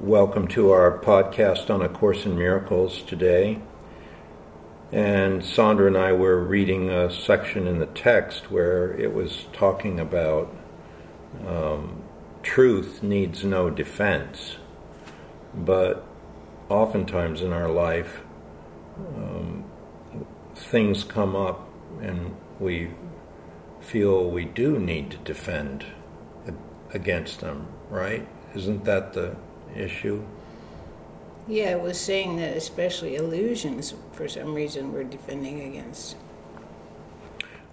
Welcome to our podcast on A Course in Miracles today. And Sandra and I were reading a section in the text where it was talking about um, truth needs no defense. But oftentimes in our life, um, things come up and we feel we do need to defend against them, right? Isn't that the issue? Yeah, it was saying that especially illusions, for some reason, we're defending against.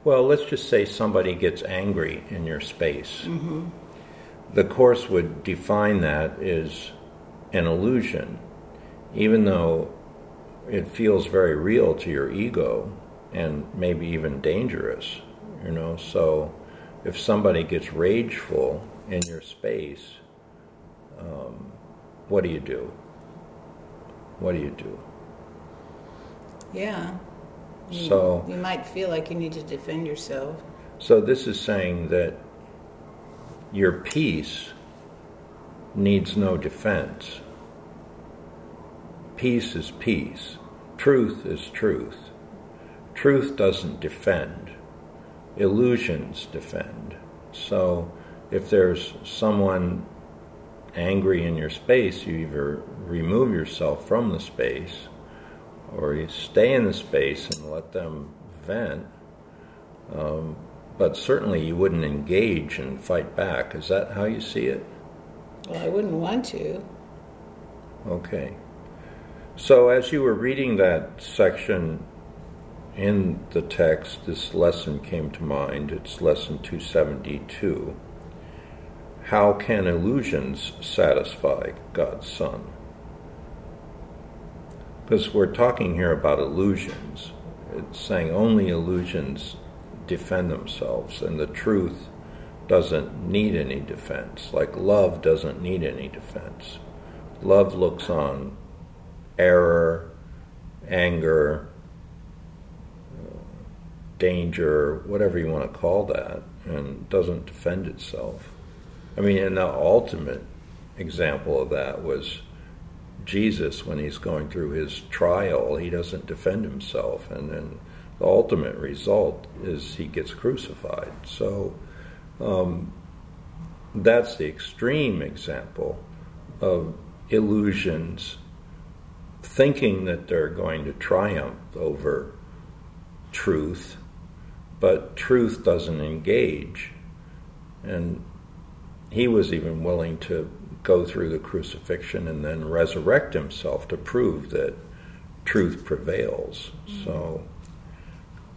Well, let's just say somebody gets angry in your space. Mm-hmm. The Course would define that as an illusion, even though it feels very real to your ego and maybe even dangerous, you know. So if somebody gets rageful in your space, um, what do you do? What do you do? Yeah. You, So- you might feel like you need to defend yourself. So this is saying that your peace needs no defense. Peace is peace. Truth is truth. Truth doesn't defend. Illusions defend. So if there's someone angry in your space, you either remove yourself from the space or you stay in the space and let them vent. Um, but certainly you wouldn't engage and fight back. Is that how you see it? Well, I wouldn't want to. Okay. So as you were reading that section in the text, this lesson came to mind. It's lesson 272. How can illusions satisfy God's Son? Because we're talking here about illusions. It's saying only illusions defend themselves, and the truth doesn't need any defense. Like love doesn't need any defense. Love looks on error, anger, danger, whatever you want to call that, and doesn't defend itself. I mean, and the ultimate example of that was Jesus when he's going through his trial. He doesn't defend himself, and then the ultimate result is he gets crucified. So um, that's the extreme example of illusions thinking that they're going to triumph over truth, but truth doesn't engage. And he was even willing to go through the crucifixion and then resurrect himself to prove that truth prevails. So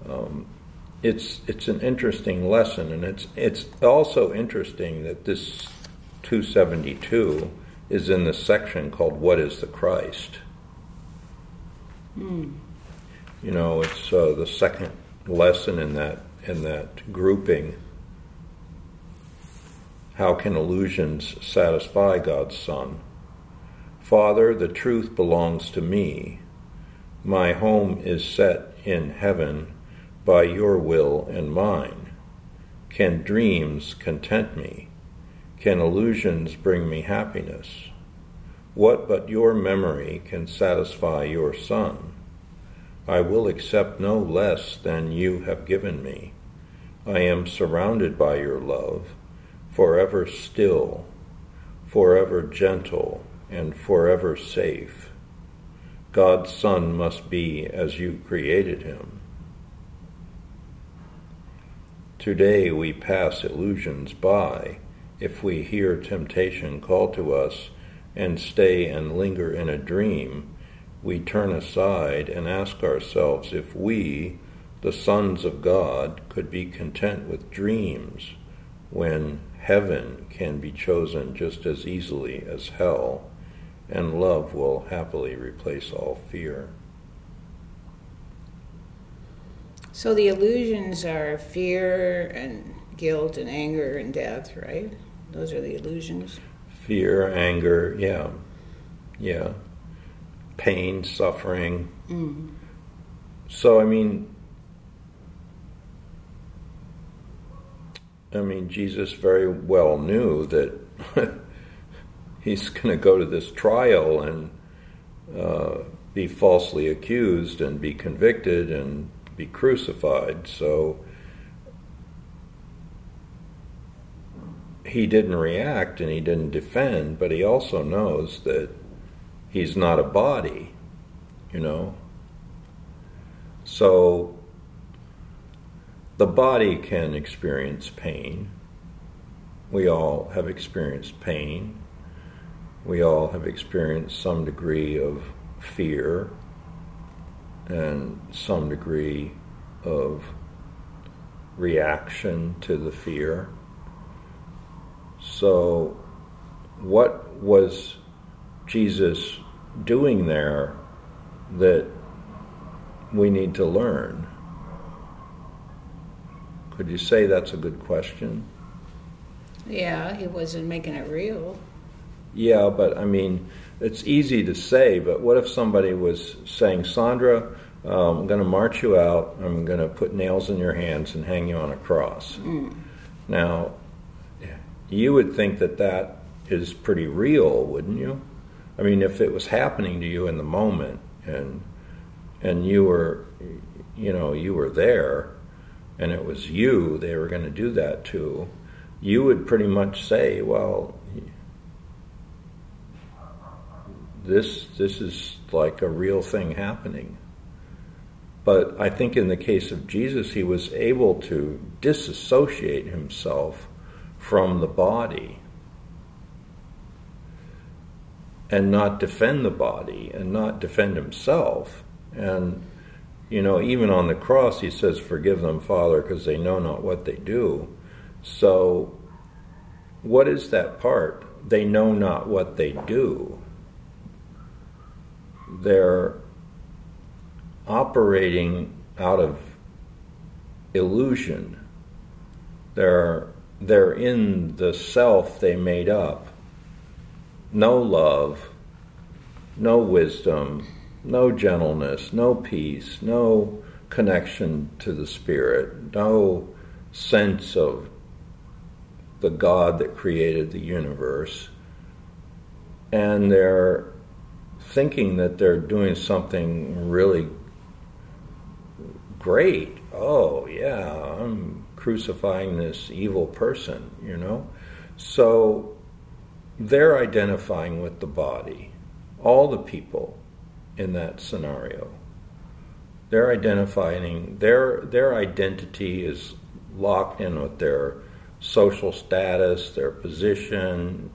um, it's it's an interesting lesson, and it's it's also interesting that this 272 is in the section called "What is the Christ." Hmm. You know, it's uh, the second lesson in that in that grouping. How can illusions satisfy God's Son? Father, the truth belongs to me. My home is set in heaven by your will and mine. Can dreams content me? Can illusions bring me happiness? What but your memory can satisfy your Son? I will accept no less than you have given me. I am surrounded by your love, forever still, forever gentle, and forever safe. God's Son must be as you created him. Today we pass illusions by if we hear temptation call to us and stay and linger in a dream. We turn aside and ask ourselves if we, the sons of God, could be content with dreams when heaven can be chosen just as easily as hell, and love will happily replace all fear. So the illusions are fear and guilt and anger and death, right? Those are the illusions. Fear, anger, yeah, yeah. Pain, suffering. Mm. So, I mean, I mean, Jesus very well knew that he's going to go to this trial and uh, be falsely accused and be convicted and be crucified. So he didn't react and he didn't defend, but he also knows that he's not a body, you know. So the body can experience pain. We all have experienced pain. We all have experienced some degree of fear and some degree of reaction to the fear. So, what was Jesus doing there that we need to learn? Could you say that's a good question? Yeah, he wasn't making it real. Yeah, but I mean, it's easy to say, but what if somebody was saying, Sandra, um, I'm going to march you out, I'm going to put nails in your hands and hang you on a cross? Mm. Now, you would think that that is pretty real, wouldn't you? I mean, if it was happening to you in the moment and and you were, you know, you were there, and it was you they were going to do that to, you would pretty much say, well, this this is like a real thing happening. But I think in the case of Jesus, he was able to disassociate himself from the body and not defend the body and not defend himself. And, you know, even on the cross, he says, Forgive them, Father, because they know not what they do. So, what is that part? They know not what they do. They're operating out of illusion. They're, they're in the self they made up. No love, no wisdom, no gentleness, no peace, no connection to the Spirit, no sense of the God that created the universe. And they're thinking that they're doing something really great. Oh, yeah, I'm crucifying this evil person, you know? So they're identifying with the body, all the people in that scenario. They're identifying their their identity is locked in with their social status, their position,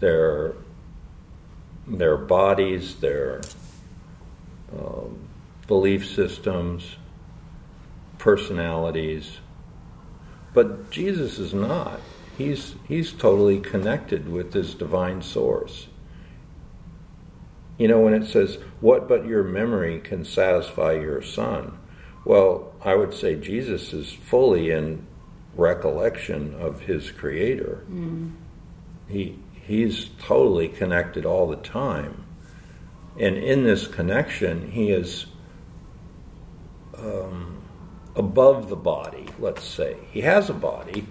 their their bodies, their um, belief systems, personalities. But Jesus is not. He's, he's totally connected with his divine source. You know, when it says, What but your memory can satisfy your son? Well, I would say Jesus is fully in recollection of his creator. Mm. He, he's totally connected all the time. And in this connection, he is um, above the body, let's say. He has a body,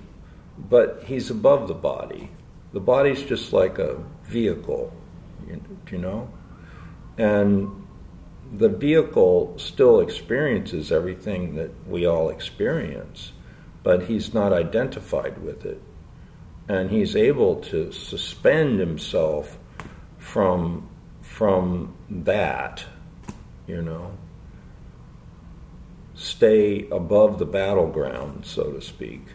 but he's above the body. The body's just like a vehicle, you know? And the vehicle still experiences everything that we all experience, but he's not identified with it. And he's able to suspend himself from, from that, you know, stay above the battleground, so to speak.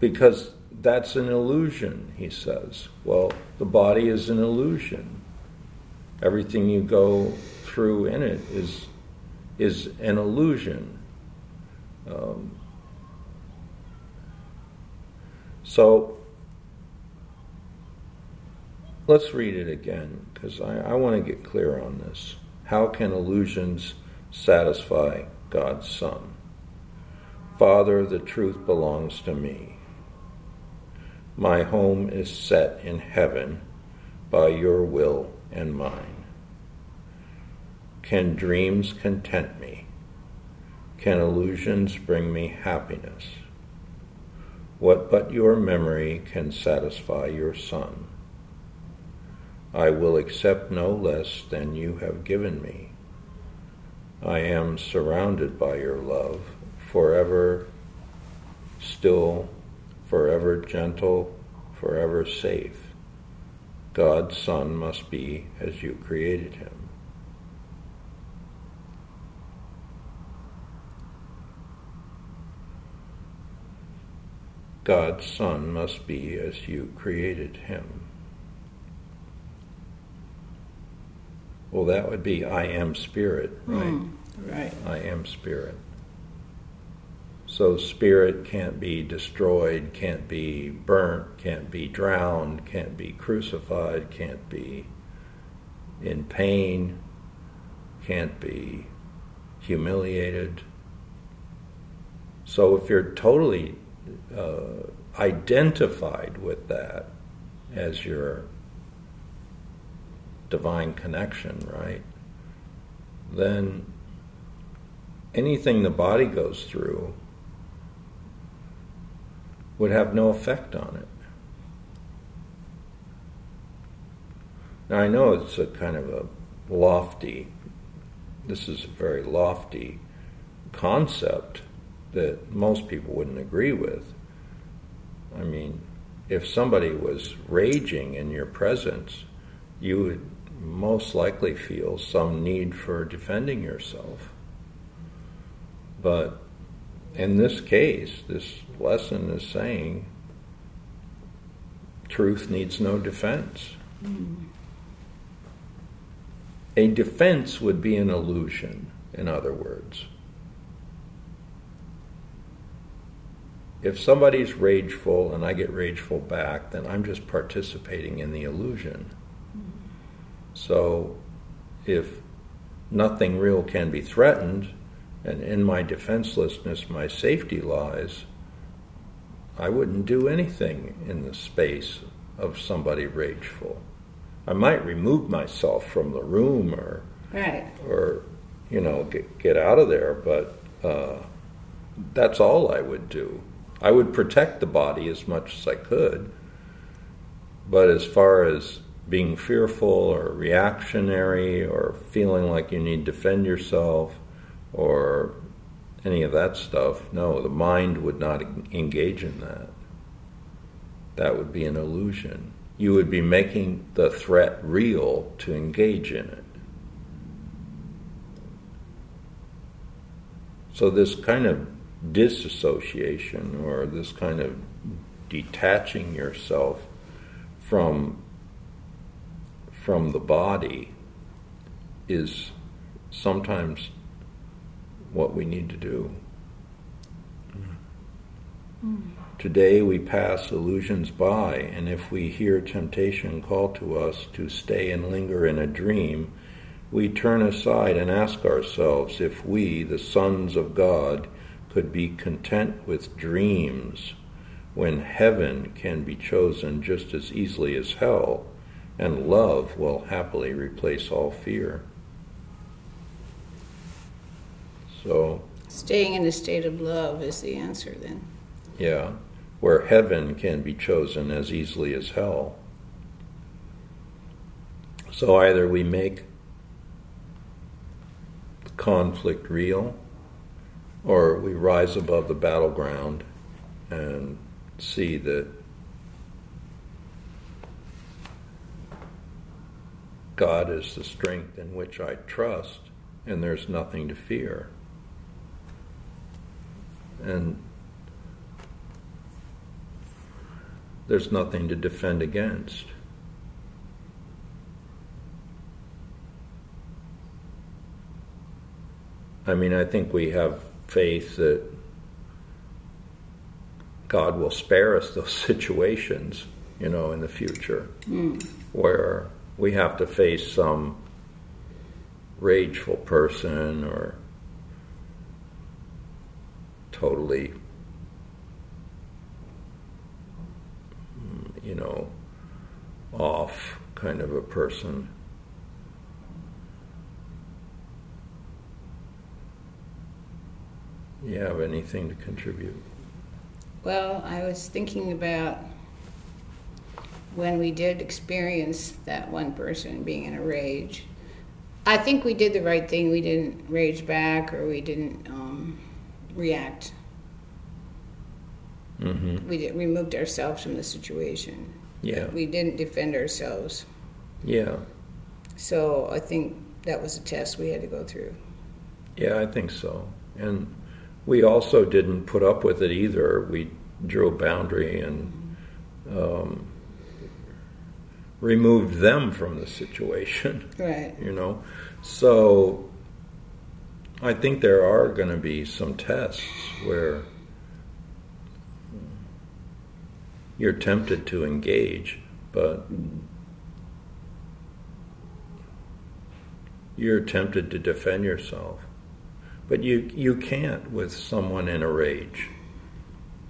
Because that's an illusion, he says. Well, the body is an illusion everything you go through in it is is an illusion. Um, so let's read it again because I, I want to get clear on this. How can illusions satisfy God's Son? Father, the truth belongs to me. My home is set in heaven by your will and mine? Can dreams content me? Can illusions bring me happiness? What but your memory can satisfy your Son? I will accept no less than you have given me. I am surrounded by your love, forever still, forever gentle, forever safe. God's Son must be as you created him. God's Son must be as you created him. Well, that would be I am spirit, right? Mm, right. I am spirit. So spirit can't be destroyed, can't be burnt, can't be drowned, can't be crucified, can't be in pain, can't be humiliated. So if you're totally uh, identified with that as your divine connection, right? Then anything the body goes through would have no effect on it. Now, I know it's a kind of a lofty, this is a very lofty concept that most people wouldn't agree with. I mean, if somebody was raging in your presence, you would most likely feel some need for defending yourself. But in this case, this lesson is saying truth needs no defense. Mm. A defense would be an illusion, in other words. if somebody's rageful and I get rageful back, then I'm just participating in the illusion. So if nothing real can be threatened, and in my defenselessness my safety lies, I wouldn't do anything in the space of somebody rageful. I might remove myself from the room or, right. or you know, get, get out of there, but uh, that's all I would do. I would protect the body as much as I could. But as far as being fearful or reactionary or feeling like you need to defend yourself or any of that stuff, no, the mind would not engage in that. That would be an illusion. You would be making the threat real to engage in it. So, this kind of disassociation or this kind of detaching yourself from from the body is sometimes what we need to do. Mm. Today we pass illusions by, and if we hear temptation call to us to stay and linger in a dream, we turn aside and ask ourselves if we, the sons of God, could be content with dreams when heaven can be chosen just as easily as hell, and love will happily replace all fear. So, staying in a state of love is the answer then. Yeah, where heaven can be chosen as easily as hell. So either we make the conflict real or we rise above the battleground and see that God is the strength in which I trust, and there's nothing to fear. And there's nothing to defend against. I mean, I think we have faith that God will spare us those situations, you know, in the future mm. where we have to face some rageful person or totally, you know, off kind of a person. you have anything to contribute? Well, I was thinking about when we did experience that one person being in a rage. I think we did the right thing. We didn't rage back or we didn't um, react. Mm-hmm. We did, removed ourselves from the situation. Yeah. We didn't defend ourselves. Yeah. So I think that was a test we had to go through. Yeah, I think so. And we also didn't put up with it either. We drew a boundary and um, removed them from the situation. Right. You know, so I think there are going to be some tests where you're tempted to engage, but you're tempted to defend yourself. But you, you can't with someone in a rage.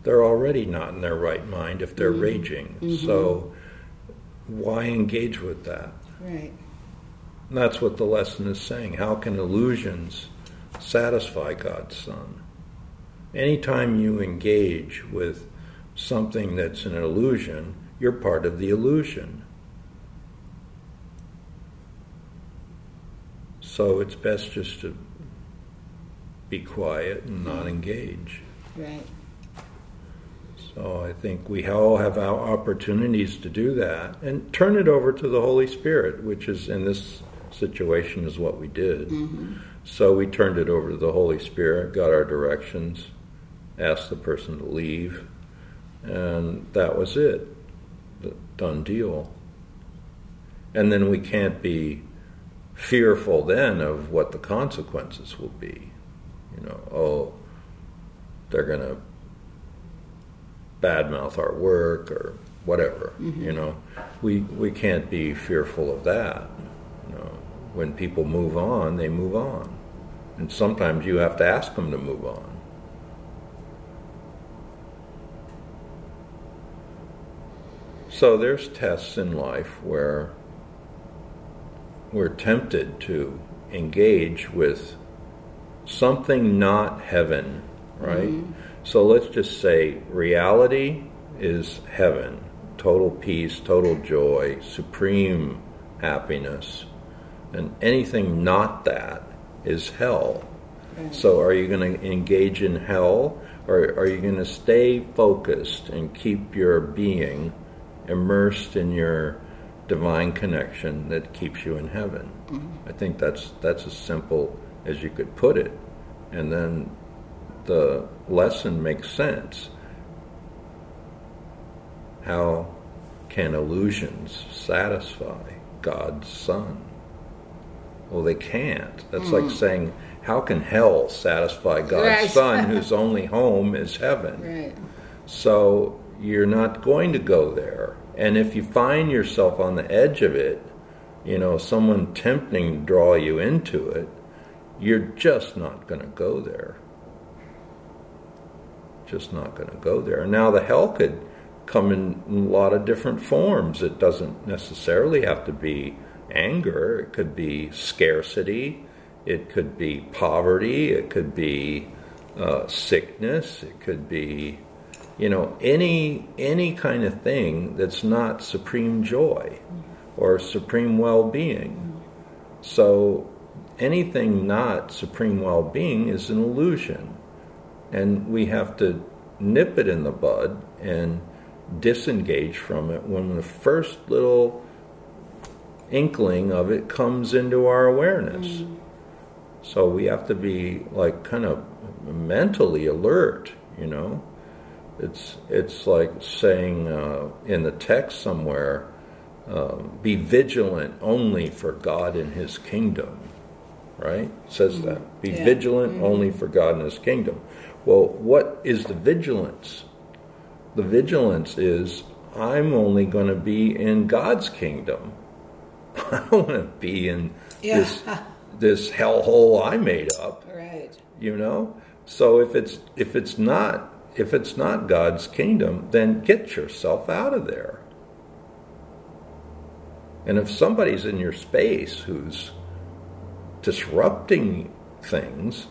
They're already not in their right mind if they're mm-hmm. raging. Mm-hmm. So why engage with that? Right. And that's what the lesson is saying. How can illusions satisfy God's Son? Anytime you engage with something that's an illusion, you're part of the illusion. So it's best just to be quiet and not engage. Right. So I think we all have our opportunities to do that and turn it over to the Holy Spirit, which is in this situation is what we did. Mm-hmm. So we turned it over to the Holy Spirit, got our directions, asked the person to leave, and that was it. The done deal. And then we can't be fearful then of what the consequences will be. You know, oh, they're going to badmouth our work or whatever. Mm-hmm. You know, we we can't be fearful of that. You know, when people move on, they move on, and sometimes you have to ask them to move on. So there's tests in life where we're tempted to engage with something not heaven, right? Mm-hmm. So let's just say reality is heaven, total peace, total joy, supreme happiness, and anything not that is hell. So are you going to engage in hell or are you going to stay focused and keep your being immersed in your divine connection that keeps you in heaven? Mm-hmm. I think that's that's as simple as you could put it. And then the lesson makes sense. How can illusions satisfy God's Son? Well, they can't. That's like hmm. saying, how can hell satisfy God's Right. Son, whose only home is heaven? Right. So you're not going to go there. And if you find yourself on the edge of it, you know, someone tempting to draw you into it, you're just not going to go there. Just not going to go there. Now, the hell could come in a lot of different forms. It doesn't necessarily have to be anger, it could be scarcity, it could be poverty, it could be uh, sickness, it could be you know any any kind of thing that's not supreme joy or supreme well-being. So anything not supreme well-being is an illusion. And we have to nip it in the bud and disengage from it when the first little inkling of it comes into our awareness so we have to be like kind of mentally alert you know it's it's like saying uh, in the text somewhere, um, "Be vigilant only for God and His kingdom." Right? It says that. Be Yeah. vigilant only for God and His kingdom. Well, what is the vigilance? The vigilance is I'm only going to be in God's kingdom. I don't want to be in Yeah. this this hellhole I made up Right. you know so if it's if it's not if it's not god's kingdom then get yourself out of there and if somebody's in your space who's disrupting things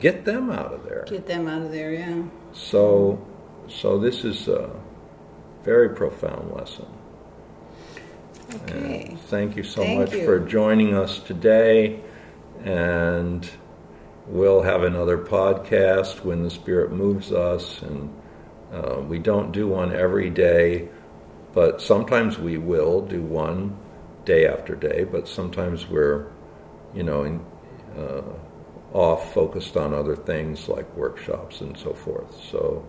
get them out of there Get them out of there, yeah. so so this is a very profound lesson. Okay. And thank you so Thank much you. for joining us today. And we'll have another podcast when the Spirit moves us. And uh, we don't do one every day, but sometimes we will do one day after day. But sometimes we're, you know, in, uh, off focused on other things like workshops and so forth. So,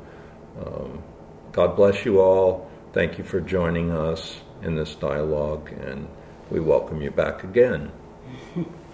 um, God bless you all. Thank you for joining us in this dialogue, and we welcome you back again.